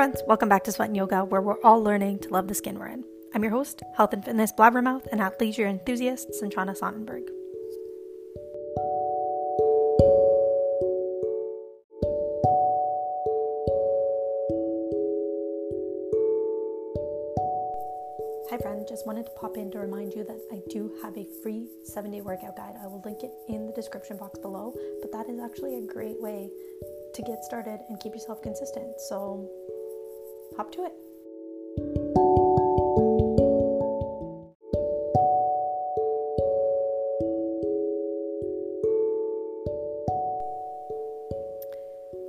friends, welcome back to Sweat and Yoga, where we're all learning to love the skin we're in. I'm your host, health and fitness blabbermouth and athleisure enthusiast, Sanchana Sonnenberg. Hi, friend. Just wanted to pop in to remind you that I do have a free seven day workout guide. I will link it in the description box below, but that is actually a great way to get started and keep yourself consistent. So hop to it.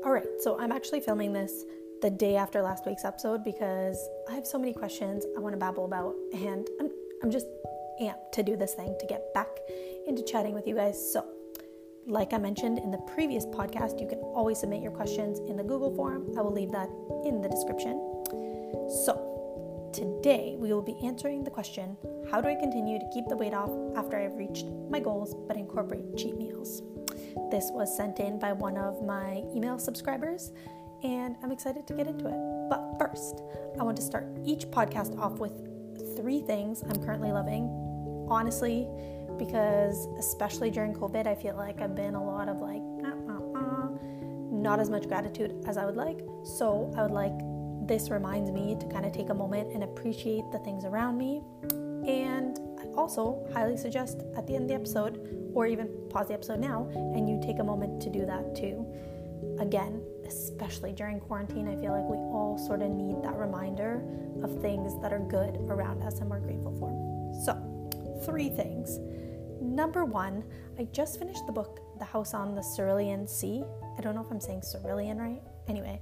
All right, so I'm actually filming this the day after last week's episode because I have so many questions I want to babble about, and I'm, I'm just amped to do this thing to get back into chatting with you guys. So, like I mentioned in the previous podcast, you can always submit your questions in the Google form. I will leave that in the description. So, today we will be answering the question How do I continue to keep the weight off after I've reached my goals but incorporate cheat meals? This was sent in by one of my email subscribers, and I'm excited to get into it. But first, I want to start each podcast off with three things I'm currently loving. Honestly, because especially during COVID, I feel like I've been a lot of like, uh, uh, uh, not as much gratitude as I would like. So I would like this reminds me to kind of take a moment and appreciate the things around me. And I also highly suggest at the end of the episode, or even pause the episode now, and you take a moment to do that too. Again, especially during quarantine, I feel like we all sort of need that reminder of things that are good around us and we're grateful for. So, three things. Number one, I just finished the book The House on the Cerulean Sea. I don't know if I'm saying cerulean right. Anyway,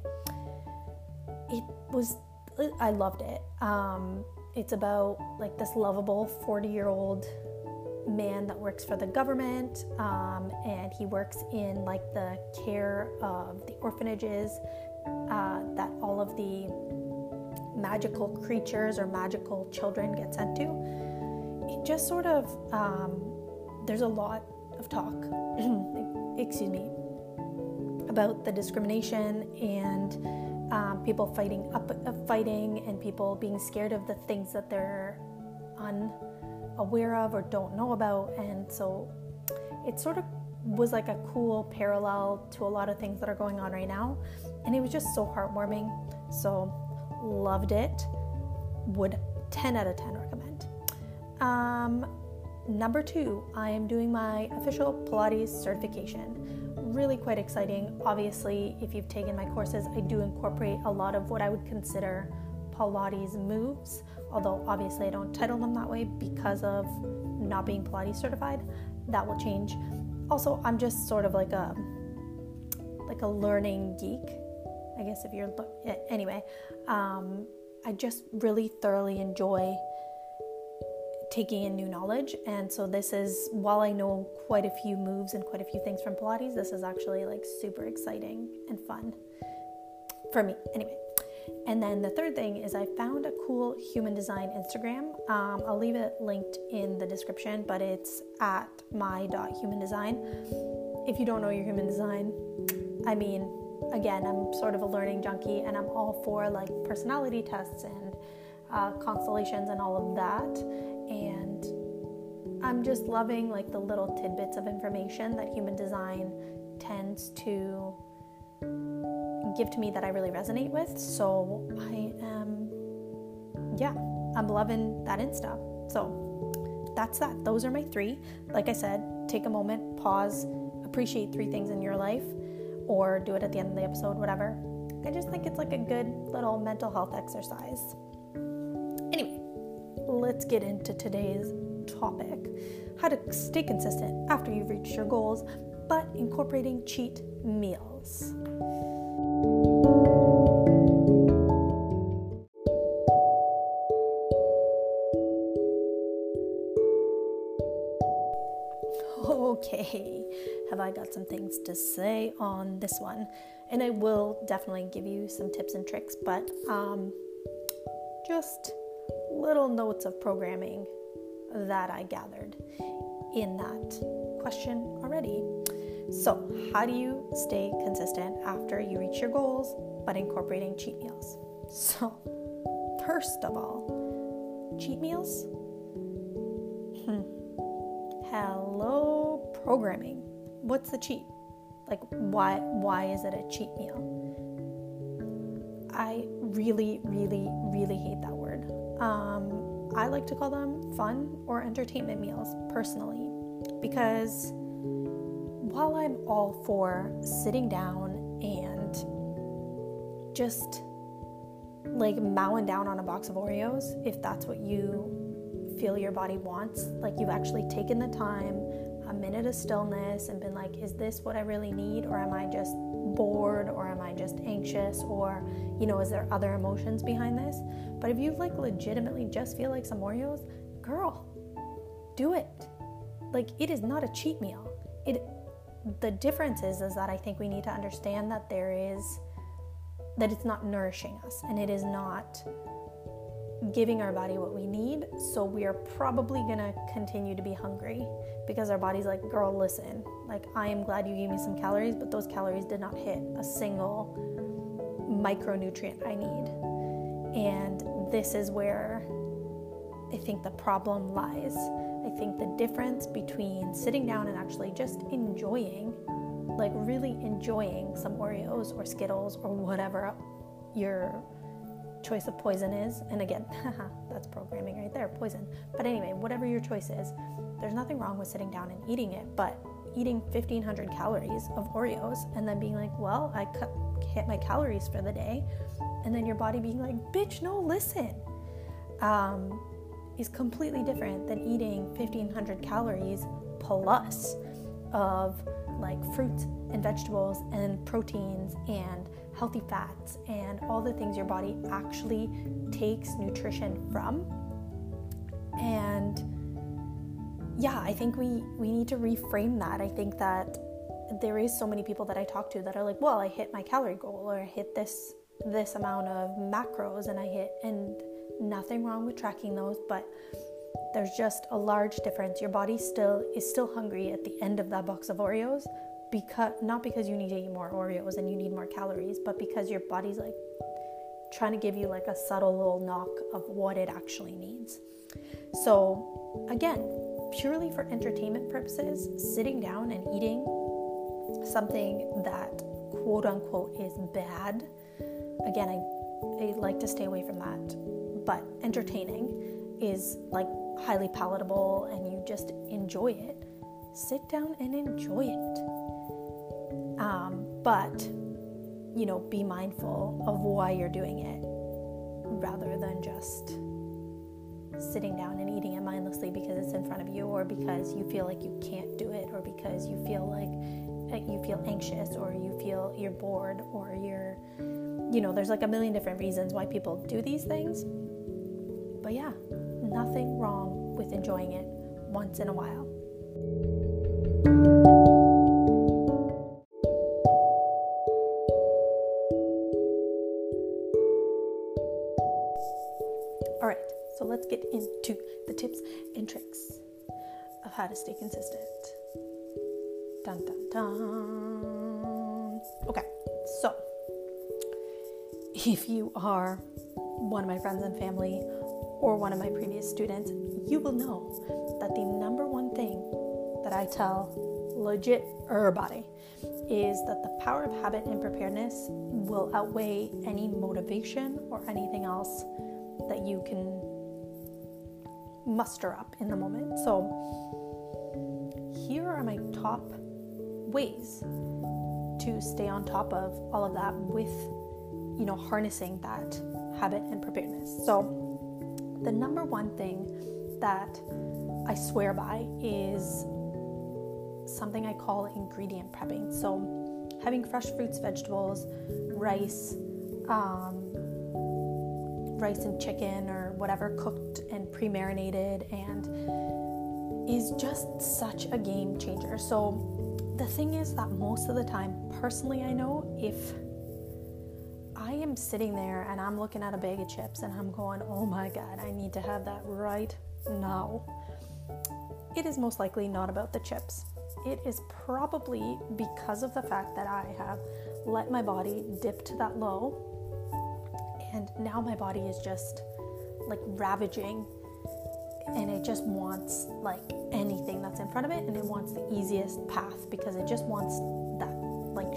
it was, I loved it. Um, it's about like this lovable 40 year old man that works for the government um, and he works in like the care of the orphanages uh, that all of the magical creatures or magical children get sent to it just sort of um, there's a lot of talk excuse me about the discrimination and um, people fighting up uh, fighting and people being scared of the things that they're unaware of or don't know about. And so it sort of was like a cool parallel to a lot of things that are going on right now. And it was just so heartwarming. So loved it. Would 10 out of 10 recommend. Um, number two, I am doing my official Pilates certification. Really quite exciting. Obviously, if you've taken my courses, I do incorporate a lot of what I would consider Pilates moves although obviously I don't title them that way because of not being Pilates certified. That will change. Also, I'm just sort of like a like a learning geek. I guess if you're anyway, um, I just really thoroughly enjoy taking in new knowledge. And so this is while I know quite a few moves and quite a few things from Pilates, this is actually like super exciting and fun for me. Anyway, and then the third thing is I found a cool human design Instagram. Um, I'll leave it linked in the description, but it's at my.humandesign. If you don't know your human design, I mean, again, I'm sort of a learning junkie and I'm all for like personality tests and uh, constellations and all of that. And I'm just loving like the little tidbits of information that human design tends to give to me that I really resonate with. So I am, yeah, I'm loving that Insta. So that's that. Those are my three. Like I said, take a moment, pause, appreciate three things in your life, or do it at the end of the episode, whatever. I just think it's like a good little mental health exercise. Let's get into today's topic how to stay consistent after you've reached your goals, but incorporating cheat meals. Okay, have I got some things to say on this one? And I will definitely give you some tips and tricks, but um, just little notes of programming that I gathered in that question already. So, how do you stay consistent after you reach your goals but incorporating cheat meals? So, first of all, cheat meals? Hmm. Hello, programming. What's the cheat? Like, why, why is it a cheat meal? I really, really, really hate that. Um, I like to call them fun or entertainment meals personally because while I'm all for sitting down and just like mowing down on a box of Oreos, if that's what you feel your body wants, like you've actually taken the time, a minute of stillness, and been like, is this what I really need? Or am I just bored? Or am I just anxious? Or, you know, is there other emotions behind this? But if you like legitimately just feel like some Oreos, girl, do it. Like, it is not a cheat meal. It the difference is is that I think we need to understand that there is that it's not nourishing us and it is not giving our body what we need. So we are probably gonna continue to be hungry because our body's like, girl, listen, like I am glad you gave me some calories, but those calories did not hit a single micronutrient I need. And this is where I think the problem lies. I think the difference between sitting down and actually just enjoying, like really enjoying some Oreos or Skittles or whatever your choice of poison is, and again, that's programming right there, poison. But anyway, whatever your choice is, there's nothing wrong with sitting down and eating it, but eating 1500 calories of Oreos and then being like, well, I cut, hit my calories for the day, and then your body being like, bitch, no, listen. Um, is completely different than eating 1500 calories plus of like fruits and vegetables and proteins and healthy fats and all the things your body actually takes nutrition from. And yeah, I think we we need to reframe that. I think that there is so many people that I talk to that are like, "Well, I hit my calorie goal or I hit this this amount of macros and I hit and nothing wrong with tracking those, but there's just a large difference. Your body still is still hungry at the end of that box of Oreos because not because you need to eat more Oreos and you need more calories, but because your body's like trying to give you like a subtle little knock of what it actually needs. So, again, purely for entertainment purposes, sitting down and eating something that quote unquote is bad, again, I, I like to stay away from that but entertaining is like highly palatable and you just enjoy it, sit down and enjoy it. Um, but, you know, be mindful of why you're doing it rather than just sitting down and eating it mindlessly because it's in front of you or because you feel like you can't do it or because you feel like you feel anxious or you feel you're bored or you're you know there's like a million different reasons why people do these things but yeah, nothing wrong with enjoying it once in a while. All right, so let's get into the tips and tricks of how to stay consistent. If you are one of my friends and family or one of my previous students, you will know that the number one thing that I tell legit everybody is that the power of habit and preparedness will outweigh any motivation or anything else that you can muster up in the moment. So, here are my top ways to stay on top of all of that with you know harnessing that habit and preparedness. So, the number one thing that I swear by is something I call ingredient prepping. So, having fresh fruits, vegetables, rice, um, rice and chicken or whatever cooked and pre marinated and is just such a game changer. So, the thing is that most of the time, personally, I know if am sitting there and I'm looking at a bag of chips and I'm going, oh my God, I need to have that right now. It is most likely not about the chips. It is probably because of the fact that I have let my body dip to that low And now my body is just like ravaging and it just wants like anything that's in front of it and it wants the easiest path because it just wants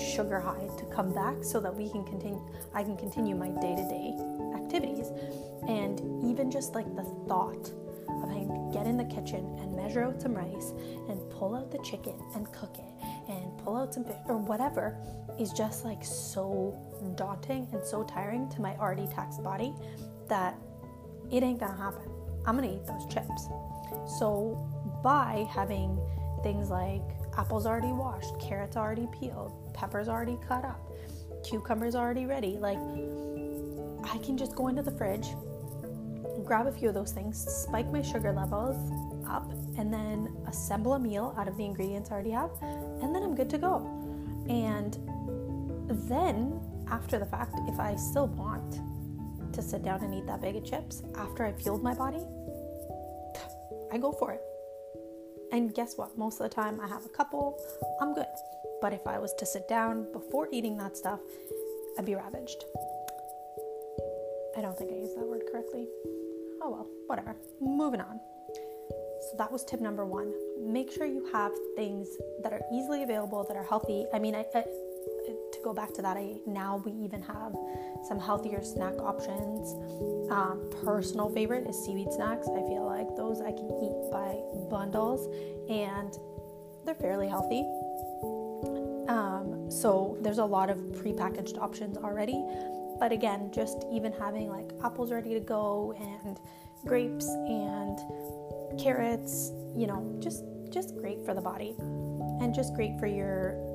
sugar high to come back so that we can continue I can continue my day-to-day activities and even just like the thought of having to get in the kitchen and measure out some rice and pull out the chicken and cook it and pull out some fish or whatever is just like so daunting and so tiring to my already taxed body that it ain't gonna happen. I'm gonna eat those chips. So, by having things like apples already washed, carrots already peeled, peppers already cut up, cucumbers already ready, like I can just go into the fridge, grab a few of those things, spike my sugar levels up, and then assemble a meal out of the ingredients I already have, and then I'm good to go. And then, after the fact, if I still want to sit down and eat that bag of chips after I fueled my body, I go for it. And guess what? Most of the time I have a couple, I'm good. But if I was to sit down before eating that stuff, I'd be ravaged. I don't think I used that word correctly. Oh well, whatever. Moving on. So that was tip number one. Make sure you have things that are easily available, that are healthy. I mean, I, I go back to that, I now we even have some healthier snack options. Um, personal favorite is seaweed snacks. I feel like those I can eat by bundles, and they're fairly healthy. Um, so there's a lot of prepackaged options already. But again, just even having like apples ready to go and grapes and carrots, you know, just just great for the body and just great for your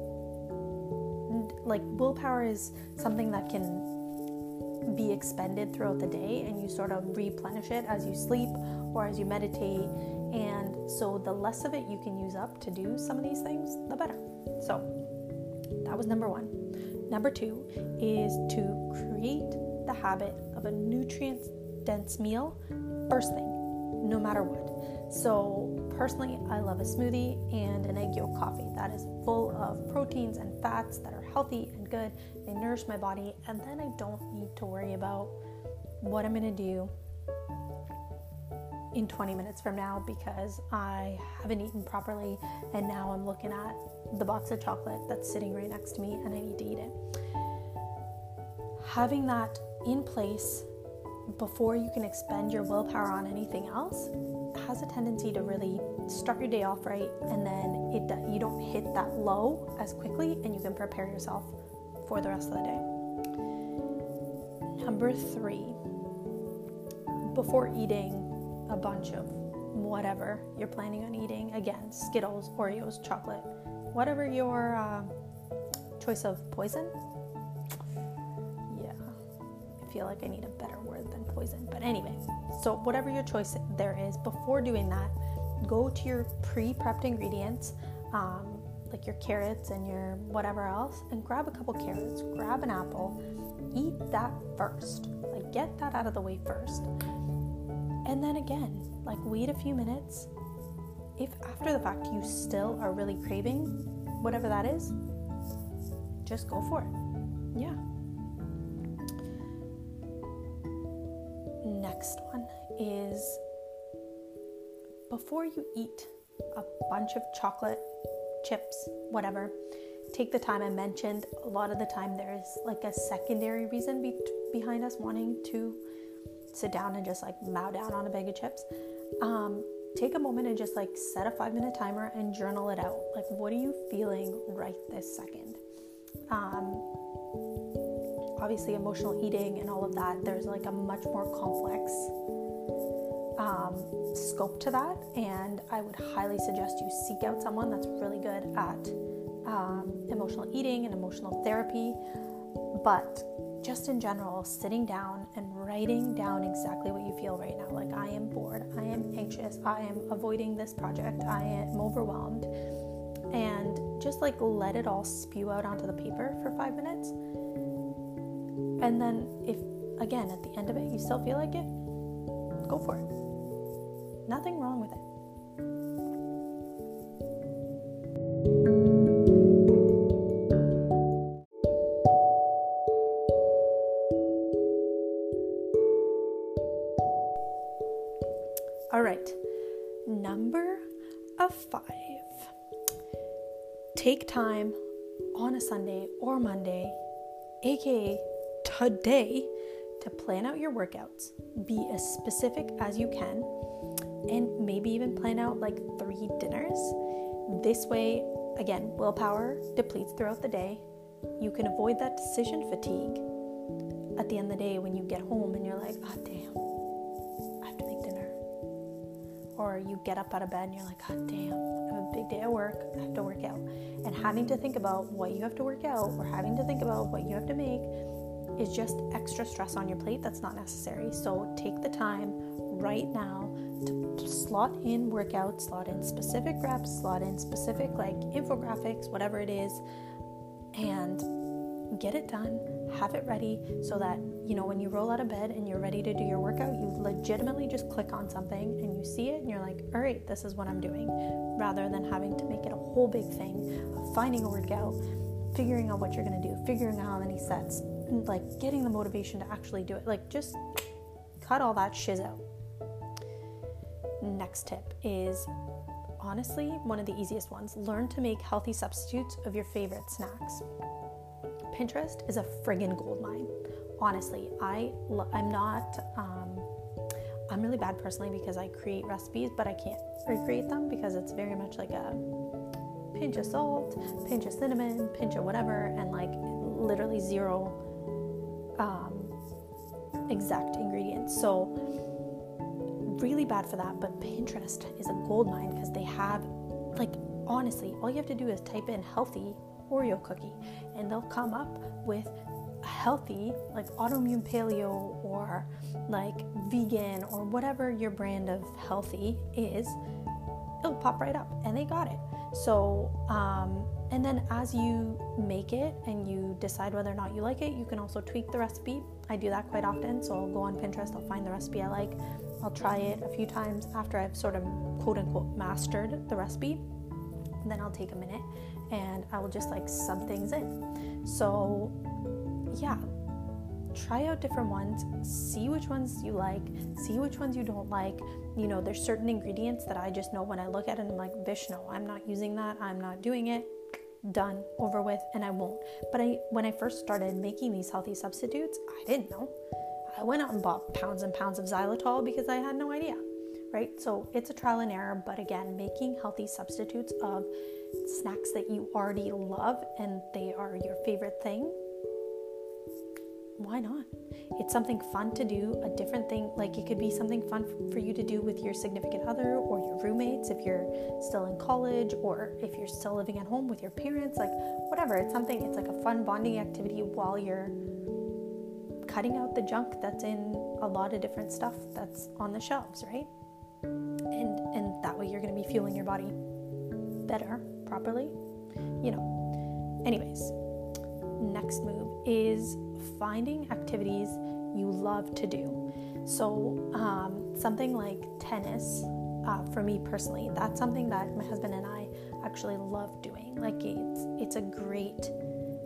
like willpower is something that can be expended throughout the day and you sort of replenish it as you sleep or as you meditate. And so the less of it you can use up to do some of these things the better. So that was number one. Number two is to create the habit of a nutrient dense meal first thing no matter what. So, personally, I love a smoothie and an egg yolk coffee. That is full of proteins and fats that are healthy and good. They nourish my body, and then I don't need to worry about what I'm gonna do in 20 minutes from now because I haven't eaten properly and now I'm looking at the box of chocolate that's sitting right next to me and I need to eat it. Having that in place before you can expend your willpower on anything else has a tendency to really start your day off right and then it you don't hit that low as quickly and you can prepare yourself for the rest of the day. Number 3. Before eating a bunch of whatever you're planning on eating, again, Skittles, Oreos, chocolate, whatever your uh, choice of poison. Feel like I need a better word than poison. But anyway, so whatever your choice there is, before doing that, go to your pre-prepped ingredients, um, like your carrots and your whatever else, and grab a couple carrots, grab an apple, eat that first. Like get that out of the way first. And then again, like wait a few minutes. If after the fact you still are really craving whatever that is, just go for it. Yeah. Next one is before you eat a bunch of chocolate, chips, whatever, take the time I mentioned. A lot of the time, there's like a secondary reason be- behind us wanting to sit down and just like mow down on a bag of chips. Um, take a moment and just like set a five minute timer and journal it out. Like, what are you feeling right this second? Um, obviously emotional eating and all of that, there's like a much more complex um, scope to that. And I would highly suggest you seek out someone that's really good at um, emotional eating and emotional therapy. But just in general, sitting down and writing down exactly what you feel right now. Like, I am bored, I am anxious, I am avoiding this project, I am overwhelmed. And just like let it all spew out onto the paper for five minutes and then, if again at the end of it you still feel like it, go for it. Nothing wrong with it. All right, number of five. Take time on a Sunday or Monday, aka today, to plan out your workouts. Be as specific as you can and maybe even plan out like three dinners. This way, again, willpower depletes throughout the day. You can avoid that decision fatigue at the end of the day when you get home and you're like, oh, damn, I have to make dinner. Or you get up out of bed and you're like, oh, damn, I have a big day at work, I have to work out. And having to think about what you have to work out or having to think about what you have to make is just extra stress on your plate that's not necessary. So take the time right now to slot in workouts, slot in specific reps, slot in specific like infographics, whatever it is, and get it done, have it ready so that, you know, when you roll out of bed and you're ready to do your workout, you legitimately just click on something and you see it and you're like, all right, this is what I'm doing, rather than having to make it a whole big thing of finding a workout, figuring out what you're to do, figuring out how many sets, like getting the motivation to actually do it. Like, just cut all that shiz out. Next tip is honestly one of the easiest ones learn to make healthy substitutes of your favorite snacks. Pinterest is a friggin' gold mine. Honestly, I I'm not um, I'm really bad personally because I create recipes, but I can't recreate them because it's very much like a pinch of salt, pinch of cinnamon, pinch of whatever, and like literally zero exact ingredients. So really bad for that. But Pinterest is a gold mine because they have like honestly, all you have to do is type in healthy Oreo cookie, and they'll come up with a healthy, like autoimmune paleo or like vegan or whatever your brand of healthy is. It'll pop right up, and they got it. So, um, and then as you make it and you decide whether or not you like it, you can also tweak the recipe. I do that quite often. So I'll go on Pinterest, I'll find the recipe I like, I'll try it a few times after I've sort of quote unquote mastered the recipe. And then I'll take a minute and I will just like sub things in. So, yeah, try out different ones, see which ones you like, see which ones you don't like. You know, there's certain ingredients that I just know when I look at it, I'm like, Vish, no, I'm not using that, I'm not doing it. Done, over with, and I won't. But I, when I first started making these healthy substitutes, I didn't know. I went out and bought pounds and pounds of xylitol because I had no idea, right? So it's a trial and error, but again, making healthy substitutes of snacks that you already love and they are your favorite thing, why not? It's something fun to do, a different thing. Like it could be something fun for you to do with your significant other or your roommates if you're still in college or if you're still living at home with your parents, like whatever. It's something, it's like a fun bonding activity while you're cutting out the junk that's in a lot of different stuff that's on the shelves, right? And and that way you're going to be fueling your body better properly. You know. Anyways, next move is finding activities you love to do. So, um, something like tennis, uh, for me personally, that's something that my husband and I actually love doing. Like, it's, it's a great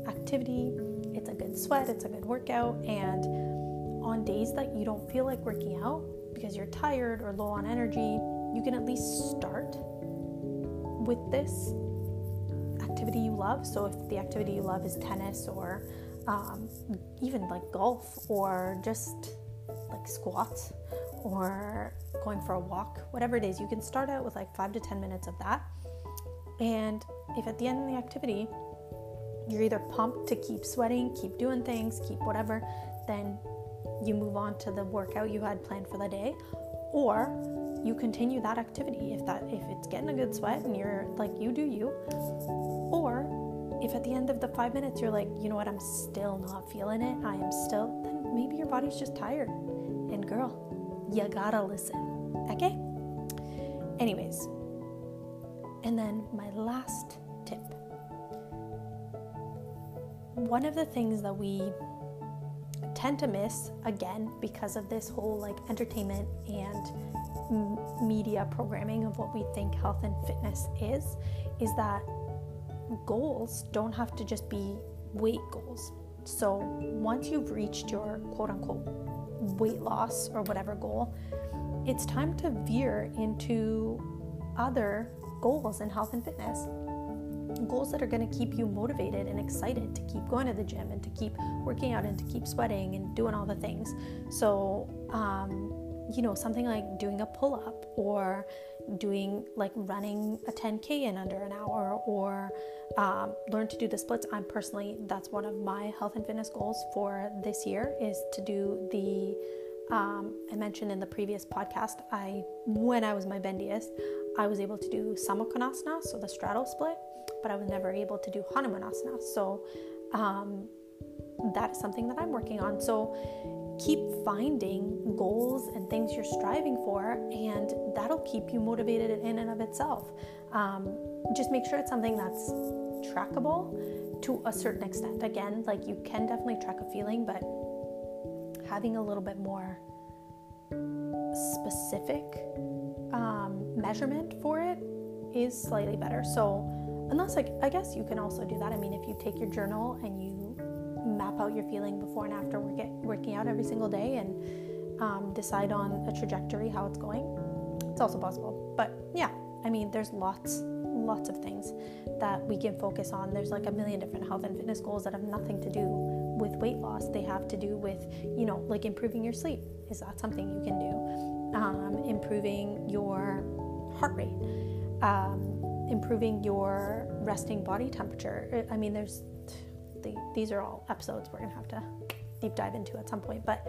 activity, it's a good sweat, it's a good workout, and on days that you don't feel like working out because you're tired or low on energy, you can at least start with this activity you love. So if the activity you love is tennis or um, even like golf or just like squats or going for a walk, whatever it is, you can start out with like five to 10 minutes of that. And if at the end of the activity you're either pumped to keep sweating, keep doing things, keep whatever, then you move on to the workout you had planned for the day, or you continue that activity. If that if it's getting a good sweat and you're like you do you. Or if at the end of the five minutes you're like you know what? I'm still not feeling it. I am still then maybe your body's just tired. And girl you gotta listen. Okay? Anyways. And then my last tip. One of the things that we tend to miss again because of this whole like entertainment and media programming of what we think health and fitness is is that goals don't have to just be weight goals. So once you've reached your quote unquote weight loss or whatever goal, it's time to veer into other goals in health and fitness. goals that are going to keep you motivated and excited to keep going to the gym and to keep working out and to keep sweating and doing all the things. So, um, you know, something like doing a pull up or doing like running a 10K in under an hour or um, learn to do the splits. I'm personally, that's one of my health and fitness goals for this year is to do the. Um, I mentioned in the previous podcast, I when I was my bendiest, I was able to do Samakonasana, so the straddle split, but I was never able to do Hanumanasana. So um, that is something that I'm working on. So keep finding goals and things you're striving for, and that'll keep you motivated in and of itself. Um, just make sure it's something that's trackable to a certain extent. Again, like you can definitely track a feeling, but having a little bit more specific um, measurement for it is slightly better. So, unless like I guess you can also do that. I mean, if you take your journal and you map out your feeling before and after work working out every single day and um, decide on a trajectory how it's going, it's also possible. But yeah, I mean, there's lots lots of things that we can focus on. There's like a million different health and fitness goals that have nothing to do with weight loss. They have to do with, you know, like improving your sleep. Is that something you can do? Um, improving your heart rate, um, improving your resting body temperature. I mean, there's the, these are all episodes we're gonna have to deep dive into at some point, but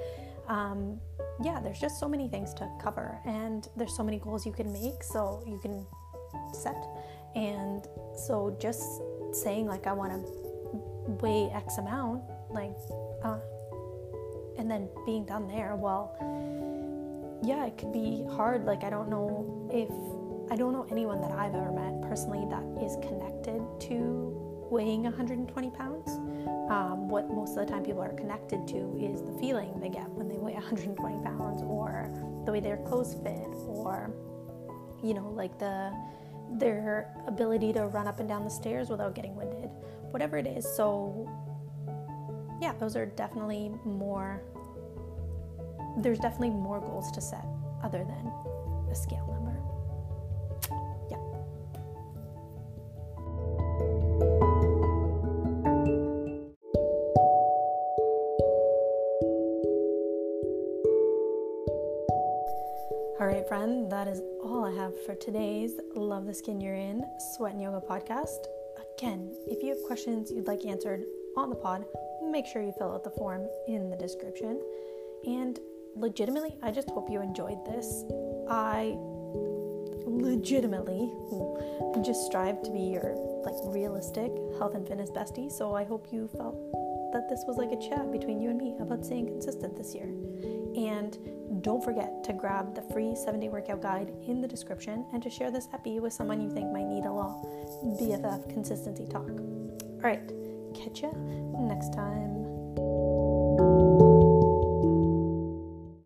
um, yeah, there's just so many things to cover, and there's so many goals you can make, so you can set, and so just saying like I want to weigh X amount, like, uh, and then being done there, well, yeah, it could be hard. Like I don't know if I don't know anyone that I've ever met personally that is connected to weighing 120 pounds. Um, what most of the time people are connected to is the feeling they get when they weigh 120 pounds, or the way their clothes fit, or you know, like the their ability to run up and down the stairs without getting winded, whatever it is. So, yeah, those are definitely more, there's definitely more goals to set other than a scale number. All right, friend, that is all I have for today's Love the Skin You're In Sweat and Yoga podcast. Again, if you have questions you'd like answered on the pod, make sure you fill out the form in the description. And legitimately, I just hope you enjoyed this. I legitimately just strive to be your like realistic health and fitness bestie. So I hope you felt that this was like a chat between you and me about staying consistent this year. And don't forget to grab the free 7 day workout guide in the description and to share this epi with someone you think might need a little BFF consistency talk. All right, catch ya next time.